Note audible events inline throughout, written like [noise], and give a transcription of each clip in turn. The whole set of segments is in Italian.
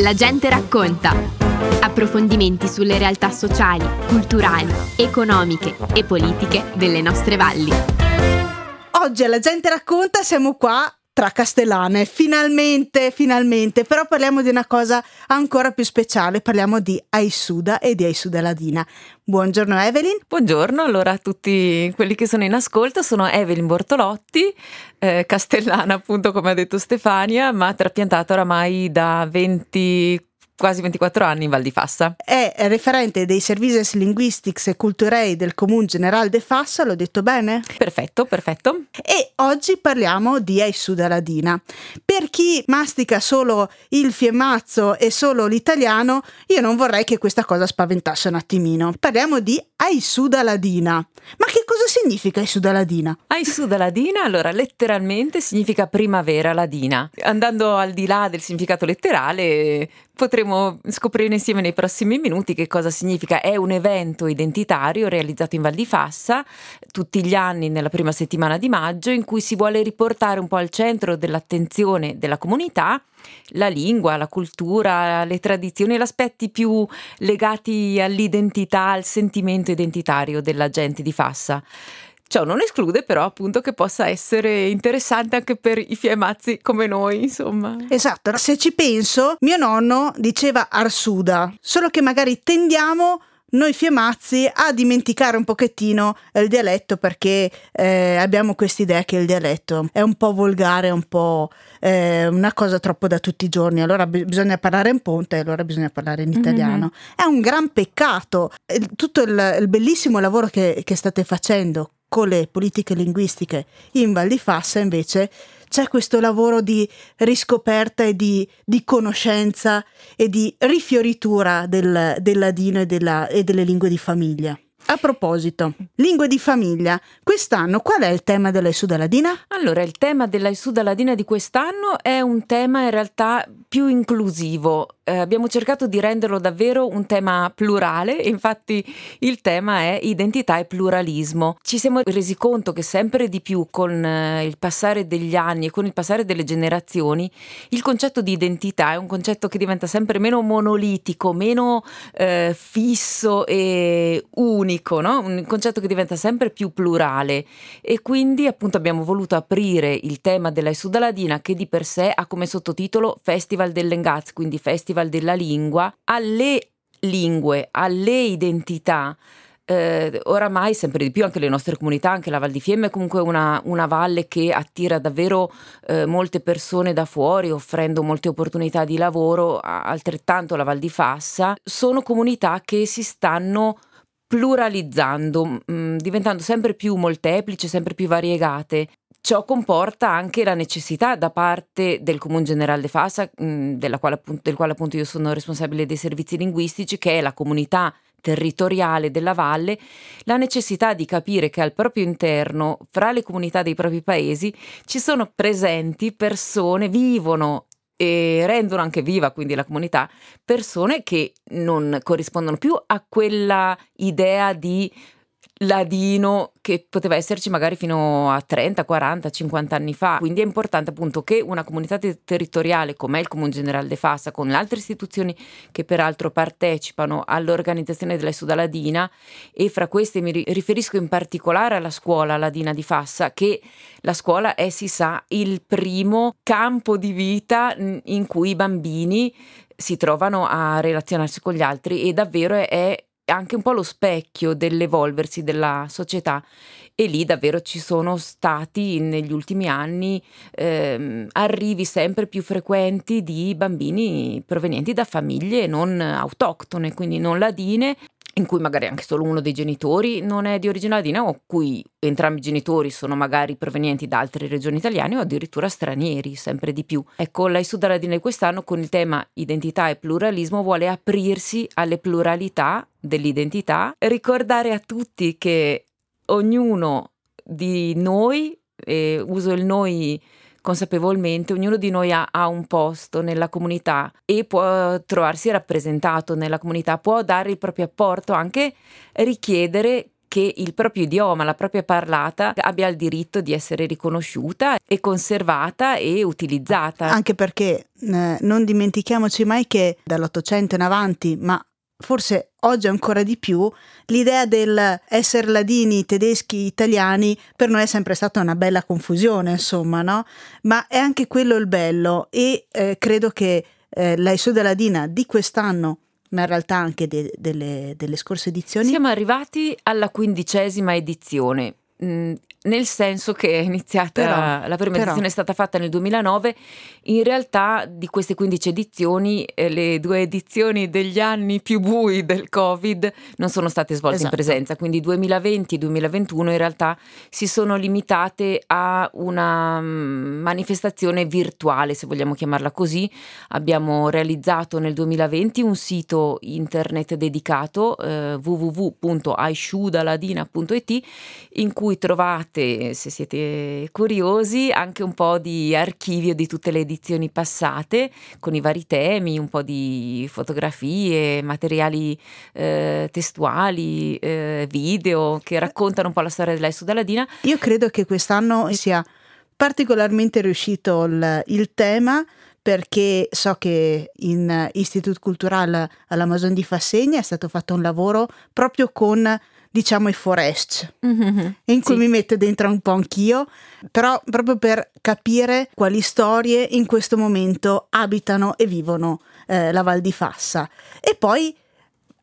La gente racconta. Approfondimenti sulle realtà sociali, culturali, economiche e politiche delle nostre valli. Oggi alla gente racconta siamo qua tra castellane, finalmente, finalmente, però parliamo di una cosa ancora più speciale, parliamo di Aisuda e di Aisuda Ladina. Buongiorno Evelyn. Buongiorno allora a tutti quelli che sono in ascolto, sono Evelyn Bortolotti, eh, castellana appunto come ha detto Stefania, ma trapiantata oramai da 20 quasi 24 anni in Val di Fassa. È referente dei Services Linguistics e Culturei del Comune General de Fassa, l'ho detto bene? Perfetto, perfetto. E oggi parliamo di Aissuda Ladina. Per chi mastica solo il fiemmazzo e solo l'italiano, io non vorrei che questa cosa spaventasse un attimino. Parliamo di Aissuda Ladina. Ma che cosa significa Aissuda Ladina? Aissuda Ladina, allora letteralmente significa primavera ladina. Andando al di là del significato letterale, potremo scoprire insieme nei prossimi minuti che cosa significa. È un evento identitario realizzato in Val di Fassa tutti gli anni nella prima settimana di maggio in cui si vuole riportare un po' al centro dell'attenzione della comunità la lingua, la cultura, le tradizioni, gli aspetti più legati all'identità, al sentimento identitario della gente di Fassa. Ciò non esclude però appunto che possa essere interessante anche per i fiemazzi come noi, insomma. Esatto, se ci penso, mio nonno diceva Arsuda, solo che magari tendiamo noi fiemazzi a dimenticare un pochettino il dialetto perché eh, abbiamo quest'idea che il dialetto è un po' volgare, un po' eh, una cosa troppo da tutti i giorni, allora b- bisogna parlare in ponte e allora bisogna parlare in italiano. Mm-hmm. È un gran peccato. Tutto il, il bellissimo lavoro che, che state facendo con le politiche linguistiche in Val di Fassa invece c'è questo lavoro di riscoperta e di, di conoscenza e di rifioritura del, del ladino e, della, e delle lingue di famiglia. A proposito, lingue di famiglia, quest'anno qual è il tema della Isuda Ladina? Allora, il tema della Isuda Ladina di quest'anno è un tema in realtà più inclusivo. Eh, abbiamo cercato di renderlo davvero un tema plurale, [laughs] infatti il tema è identità e pluralismo. Ci siamo resi conto che sempre di più con eh, il passare degli anni e con il passare delle generazioni, il concetto di identità è un concetto che diventa sempre meno monolitico, meno eh, fisso e unico no? un concetto che diventa sempre più plurale e quindi appunto abbiamo voluto aprire il tema della Sudaladina che di per sé ha come sottotitolo Festival del Lengaz, quindi Festival della lingua, alle lingue, alle identità. Eh, oramai sempre di più anche le nostre comunità, anche la Val di Fiemme è comunque una, una valle che attira davvero eh, molte persone da fuori, offrendo molte opportunità di lavoro, altrettanto la Val di Fassa, sono comunità che si stanno pluralizzando, mh, mm, diventando sempre più molteplici, sempre più variegate. Ciò comporta anche la necessità da parte del Comune Generale de Fassa, quale, del quale appunto io sono responsabile dei servizi linguistici, che è la comunità territoriale della valle, la necessità di capire che al proprio interno, fra le comunità dei propri paesi, ci sono presenti persone, vivono e rendono anche viva quindi la comunità persone che non corrispondono più a quella idea di ladino che poteva esserci magari fino a 30, 40, 50 anni fa. Quindi è importante appunto che una comunità te- territoriale come il Comune Generale de Fassa, con le altre istituzioni che peraltro partecipano all'organizzazione della Suda Ladina e fra queste mi riferisco in particolare alla scuola Ladina di Fassa, che la scuola è, si sa, il primo campo di vita in cui i bambini si trovano a relazionarsi con gli altri e davvero è anche un po' lo specchio dell'evolversi della società. E lì davvero ci sono stati negli ultimi anni ehm, arrivi sempre più frequenti di bambini provenienti da famiglie non autoctone, quindi non ladine in cui magari anche solo uno dei genitori non è di origine ladina o cui entrambi i genitori sono magari provenienti da altre regioni italiane o addirittura stranieri, sempre di più. Ecco, la Isuda Ladina di quest'anno con il tema identità e pluralismo vuole aprirsi alle pluralità dell'identità, ricordare a tutti che ognuno di noi, e uso il noi consapevolmente, ognuno di noi ha, ha, un posto nella comunità e può trovarsi rappresentato nella comunità, può dare il proprio apporto, anche richiedere che il proprio idioma, la propria parlata abbia il diritto di essere riconosciuta e conservata e utilizzata. Anche perché eh, non dimentichiamoci mai che dall'Ottocento in avanti, ma forse oggi ancora di più, l'idea del essere ladini, tedeschi, italiani per noi è sempre stata una bella confusione, insomma, no? Ma è anche quello il bello e eh, credo che eh, la Isuda Ladina di quest'anno ma in realtà anche de- delle, delle scorse edizioni. Siamo arrivati alla quindicesima edizione. Mm, nel senso che è iniziata però, la prima però. edizione è stata fatta nel 2009, in realtà di queste 15 edizioni eh, le due edizioni degli anni più bui del Covid non sono state svolte esatto. in presenza, quindi 2020 e 2021 in realtà si sono limitate a una mm, manifestazione virtuale, se vogliamo chiamarla così. Abbiamo realizzato nel 2020 un sito internet dedicato eh, www.aishudaladina.it in cui trovate trovate, se siete curiosi, anche un po' di archivio di tutte le edizioni passate con i vari temi, un po' di fotografie, materiali eh, testuali, eh, video che raccontano un po' la storia della Sudaladina. Io credo che quest'anno sia particolarmente riuscito il, il tema perché so che in Istituto Culturale all'Amazon di Fassegna è stato fatto un lavoro proprio con diciamo i forest, mm-hmm, in cui sì. mi metto dentro un po' anch'io, però proprio per capire quali storie in questo momento abitano e vivono eh, la Val di Fassa. E poi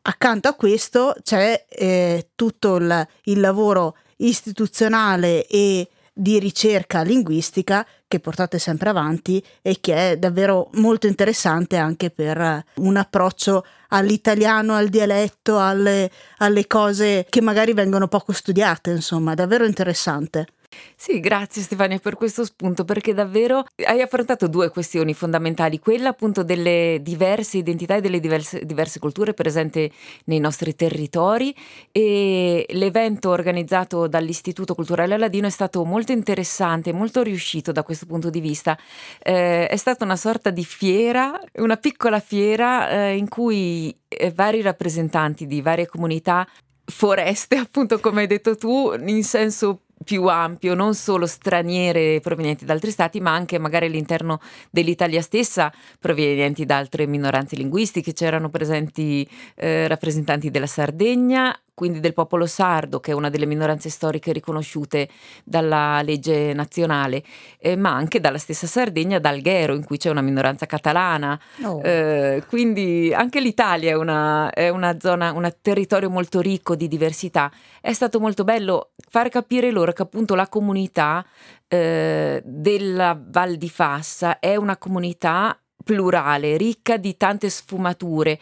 accanto a questo c'è eh, tutto il, il lavoro istituzionale e di ricerca linguistica che portate sempre avanti e che è davvero molto interessante anche per un approccio all'italiano, al dialetto, alle, alle cose che magari vengono poco studiate, insomma, è davvero interessante. Sì, grazie Stefania per questo spunto, perché davvero hai affrontato due questioni fondamentali, quella appunto delle diverse identità e delle diverse, diverse culture presenti nei nostri territori e l'evento organizzato dall'Istituto Culturale Ladino è stato molto interessante, molto riuscito da questo punto di vista. Eh, è stata una sorta di fiera, una piccola fiera eh, in cui eh, vari rappresentanti di varie comunità foreste, [laughs] appunto come hai detto tu, in senso più ampio, non solo straniere provenienti da altri stati, ma anche magari all'interno dell'Italia stessa provenienti da altre minoranze linguistiche. C'erano presenti eh, rappresentanti della Sardegna, quindi del popolo sardo, che è una delle minoranze storiche riconosciute dalla legge nazionale, eh, ma anche dalla stessa Sardegna, da Alghero, in cui c'è una minoranza catalana. Oh. Eh, quindi anche l'Italia è una, è una zona, un territorio molto ricco di diversità. È stato molto bello far capire loro che appunto la comunità eh, della Val di Fassa è una comunità plurale, ricca di tante sfumature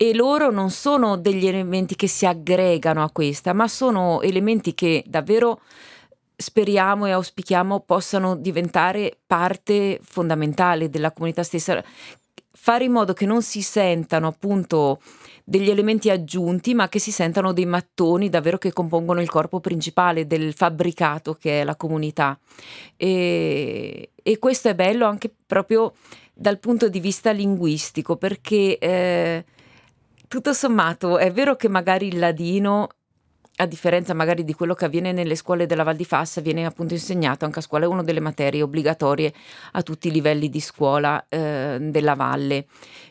e loro non sono degli elementi che si aggregano a questa, ma sono elementi che davvero speriamo e auspichiamo possano diventare parte fondamentale della comunità stessa, fare in modo che non si sentano appunto degli elementi aggiunti, ma che si sentano dei mattoni davvero che compongono il corpo principale del fabbricato che è la comunità. E, e questo è bello anche proprio dal punto di vista linguistico, perché eh, tutto sommato è vero che magari il ladino a differenza magari di quello che avviene nelle scuole della Val di Fassa, viene appunto insegnato anche a scuola, è una delle materie obbligatorie a tutti i livelli di scuola eh, della valle.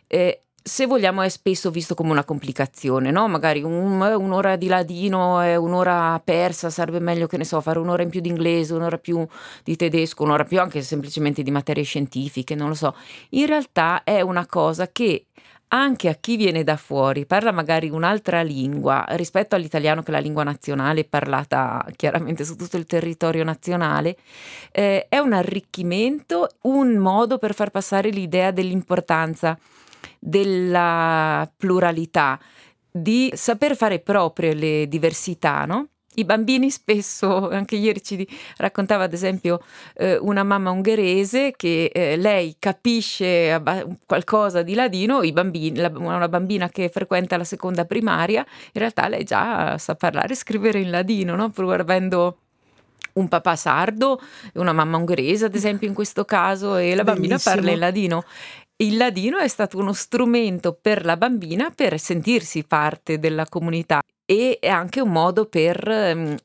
Eh, se vogliamo è spesso visto come una complicazione, no? Magari un, un'ora di ladino e un'ora persa, sarebbe meglio che ne so, fare un'ora in più di inglese, un'ora più di tedesco, un'ora più anche semplicemente di materie scientifiche, non lo so. In realtà è una cosa che anche a chi viene da fuori, parla magari un'altra lingua rispetto all'italiano che è la lingua nazionale parlata chiaramente su tutto il territorio nazionale, eh, è un arricchimento, un modo per far passare l'idea dell'importanza della pluralità, di saper fare proprie le diversità, no? I bambini spesso, [laughs] anche ieri ci raccontava ad esempio eh, una mamma ungherese che eh, lei capisce abba- qualcosa di ladino, bambini, la, una bambina che frequenta la seconda primaria, in realtà lei già sa parlare e scrivere in ladino, no? pur avendo un papà sardo e una mamma ungherese, ad [laughs] esempio in questo caso, e la bambina parla in ladino. Il ladino è stato uno strumento per la bambina per sentirsi parte della comunità e è anche un modo per um,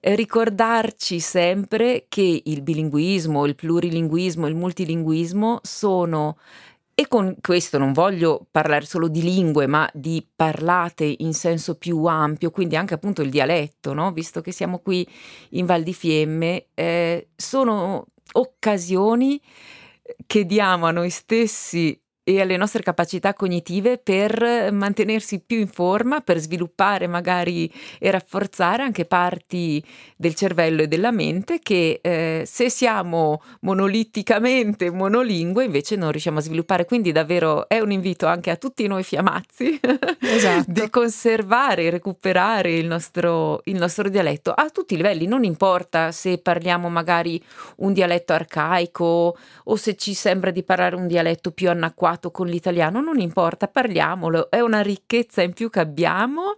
ricordarci sempre che il bilinguismo, il plurilinguismo, il multilinguismo sono e con questo non voglio parlare solo di lingue, ma di parlate in senso più ampio, quindi anche appunto il dialetto, no? visto che siamo qui in Val di Fiemme, eh, sono occasioni che diamo a noi stessi e alle nostre capacità cognitive per mantenersi più in forma, per sviluppare magari e rafforzare anche parti del cervello e della mente che eh, se siamo monoliticamente monolingue invece non riusciamo a sviluppare. Quindi davvero è un invito anche a tutti noi fiamazzi [laughs] esatto. di conservare e recuperare il nostro, il nostro dialetto a tutti i livelli, non importa se parliamo magari un dialetto arcaico o se ci sembra di parlare un dialetto più anacquato abituato con l'italiano, non importa, parliamolo, è una ricchezza in più che abbiamo,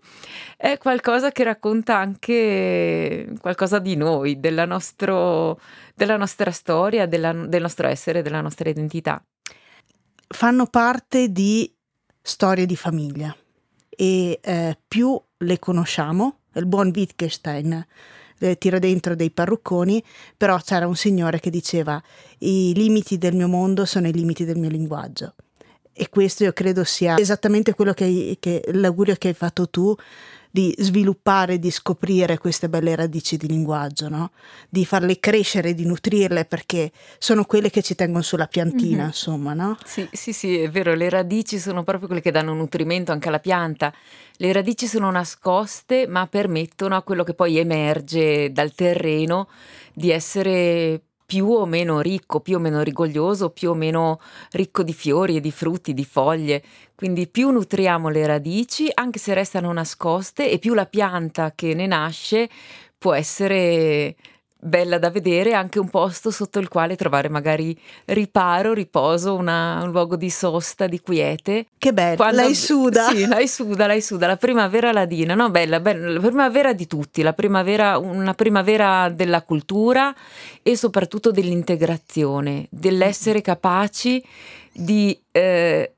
è qualcosa che racconta anche qualcosa di noi, della, nostro, della nostra storia, della, del nostro essere, della nostra identità. Fanno parte di storie di famiglia e eh, più le conosciamo, il buon Wittgenstein eh, tira dentro dei parrucconi, però c'era un signore che diceva i limiti del mio mondo sono i limiti del mio linguaggio. E questo io credo sia esattamente quello che, che l'augurio che hai fatto tu di sviluppare, di scoprire queste belle radici di linguaggio, no? di farle crescere, di nutrirle perché sono quelle che ci tengono sulla piantina, mm-hmm. insomma. No? Sì, sì, sì, è vero, le radici sono proprio quelle che danno nutrimento anche alla pianta. Le radici sono nascoste ma permettono a quello che poi emerge dal terreno di essere più o meno ricco, più o meno rigoglioso, più o meno ricco di fiori e di frutti, di foglie. Quindi più nutriamo le radici, anche se restano nascoste, e più la pianta che ne nasce può essere bella da vedere, anche un posto sotto il quale trovare magari riparo, riposo, una, un luogo di sosta, di quiete. Che bello, Quando, lei suda. Sì, lei suda, lei suda, la primavera ladina, no? Bella, bella, la primavera di tutti, la primavera, una primavera della cultura e soprattutto dell'integrazione, dell'essere capaci di eh,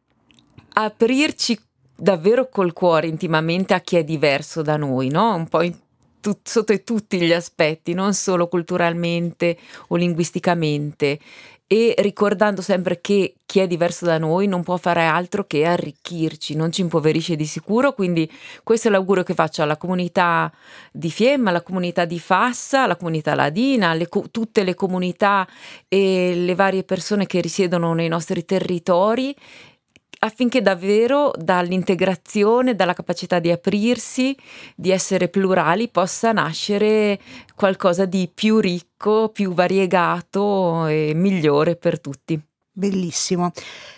aprirci davvero col cuore intimamente a chi è diverso da noi, no? Un po' in tut, sotto tutti gli aspetti, non solo culturalmente o linguisticamente. E ricordando sempre che chi è diverso da noi non può fare altro che arricchirci, non ci impoverisce di sicuro, quindi questo è l'augurio che faccio alla comunità di Fiemme, alla comunità di Fassa, alla comunità ladina, alle, tutte le comunità e le varie persone che risiedono nei nostri territori affinché davvero dall'integrazione, dalla capacità di aprirsi, di essere plurali, possa nascere qualcosa di più ricco, più variegato e migliore per tutti. Bellissimo.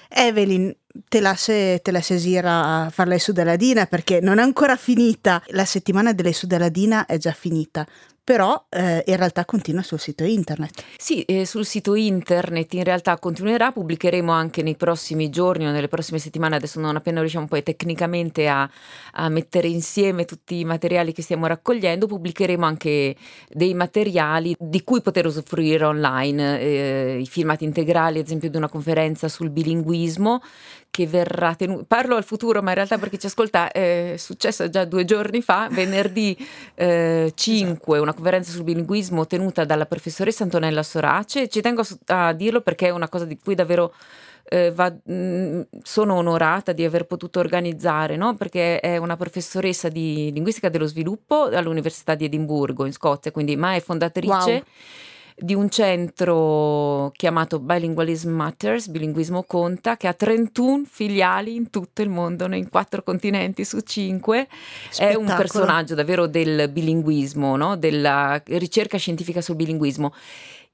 Evelyn, te lascio, te lascio a fare le sudaladina perché non è ancora finita. La settimana delle sudaladina è già finita però eh, in realtà continua sul sito internet. Sì, eh, sul sito internet in realtà continuerà, pubblicheremo anche nei prossimi giorni o nelle prossime settimane, adesso non appena riusciamo poi tecnicamente a, a mettere insieme tutti i materiali che stiamo raccogliendo, pubblicheremo anche dei materiali di cui poter usufruire online, eh, i filmati integrali ad esempio di una conferenza sul bilinguismo che verrà tenuto, parlo al futuro ma in realtà perché ci ascolta è successo già due giorni fa, venerdì eh, 5, esatto. una conferenza sul bilinguismo tenuta dalla professoressa Antonella Sorace, ci tengo a dirlo perché è una cosa di cui davvero eh, va, mh, mm, sono onorata di aver potuto organizzare, no? perché è una professoressa di linguistica dello sviluppo all'Università di Edimburgo in Scozia, quindi ma è fondatrice wow di un centro chiamato Bilingualism Matters, Bilinguismo Conta, che ha 31 filiali in tutto il mondo, in quattro continenti su cinque. Spettacolo. È un personaggio davvero del bilinguismo, no? della ricerca scientifica sul bilinguismo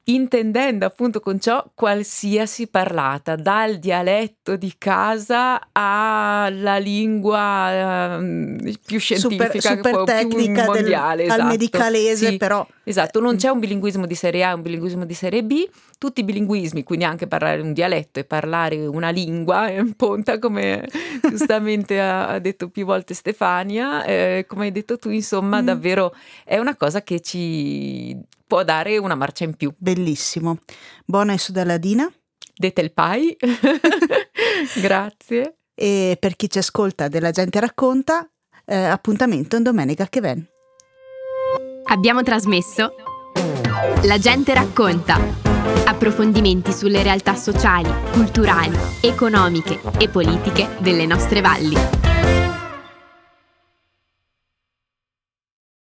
intendendo appunto con ciò qualsiasi parlata, dal dialetto di casa alla lingua uh, più scientifica, super, super tecnica più mondiale, del, esatto. al medicalese sì, però. Esatto, non c'è un bilinguismo di serie A e un bilinguismo di serie B, tutti i bilinguismi, quindi anche parlare un dialetto e parlare una lingua è un ponta come [laughs] giustamente ha, detto più volte Stefania, eh, come hai detto tu, insomma, mm. davvero è una cosa che ci può dare una marcia in più. Bellissimo. Buona e sudaladina. Dete il pai. [laughs] Grazie. E per chi ci ascolta della gente racconta, eh, appuntamento domenica che ven. Abbiamo trasmesso La gente racconta. Approfondimenti sulle realtà sociali, culturali, economiche e politiche delle nostre valli.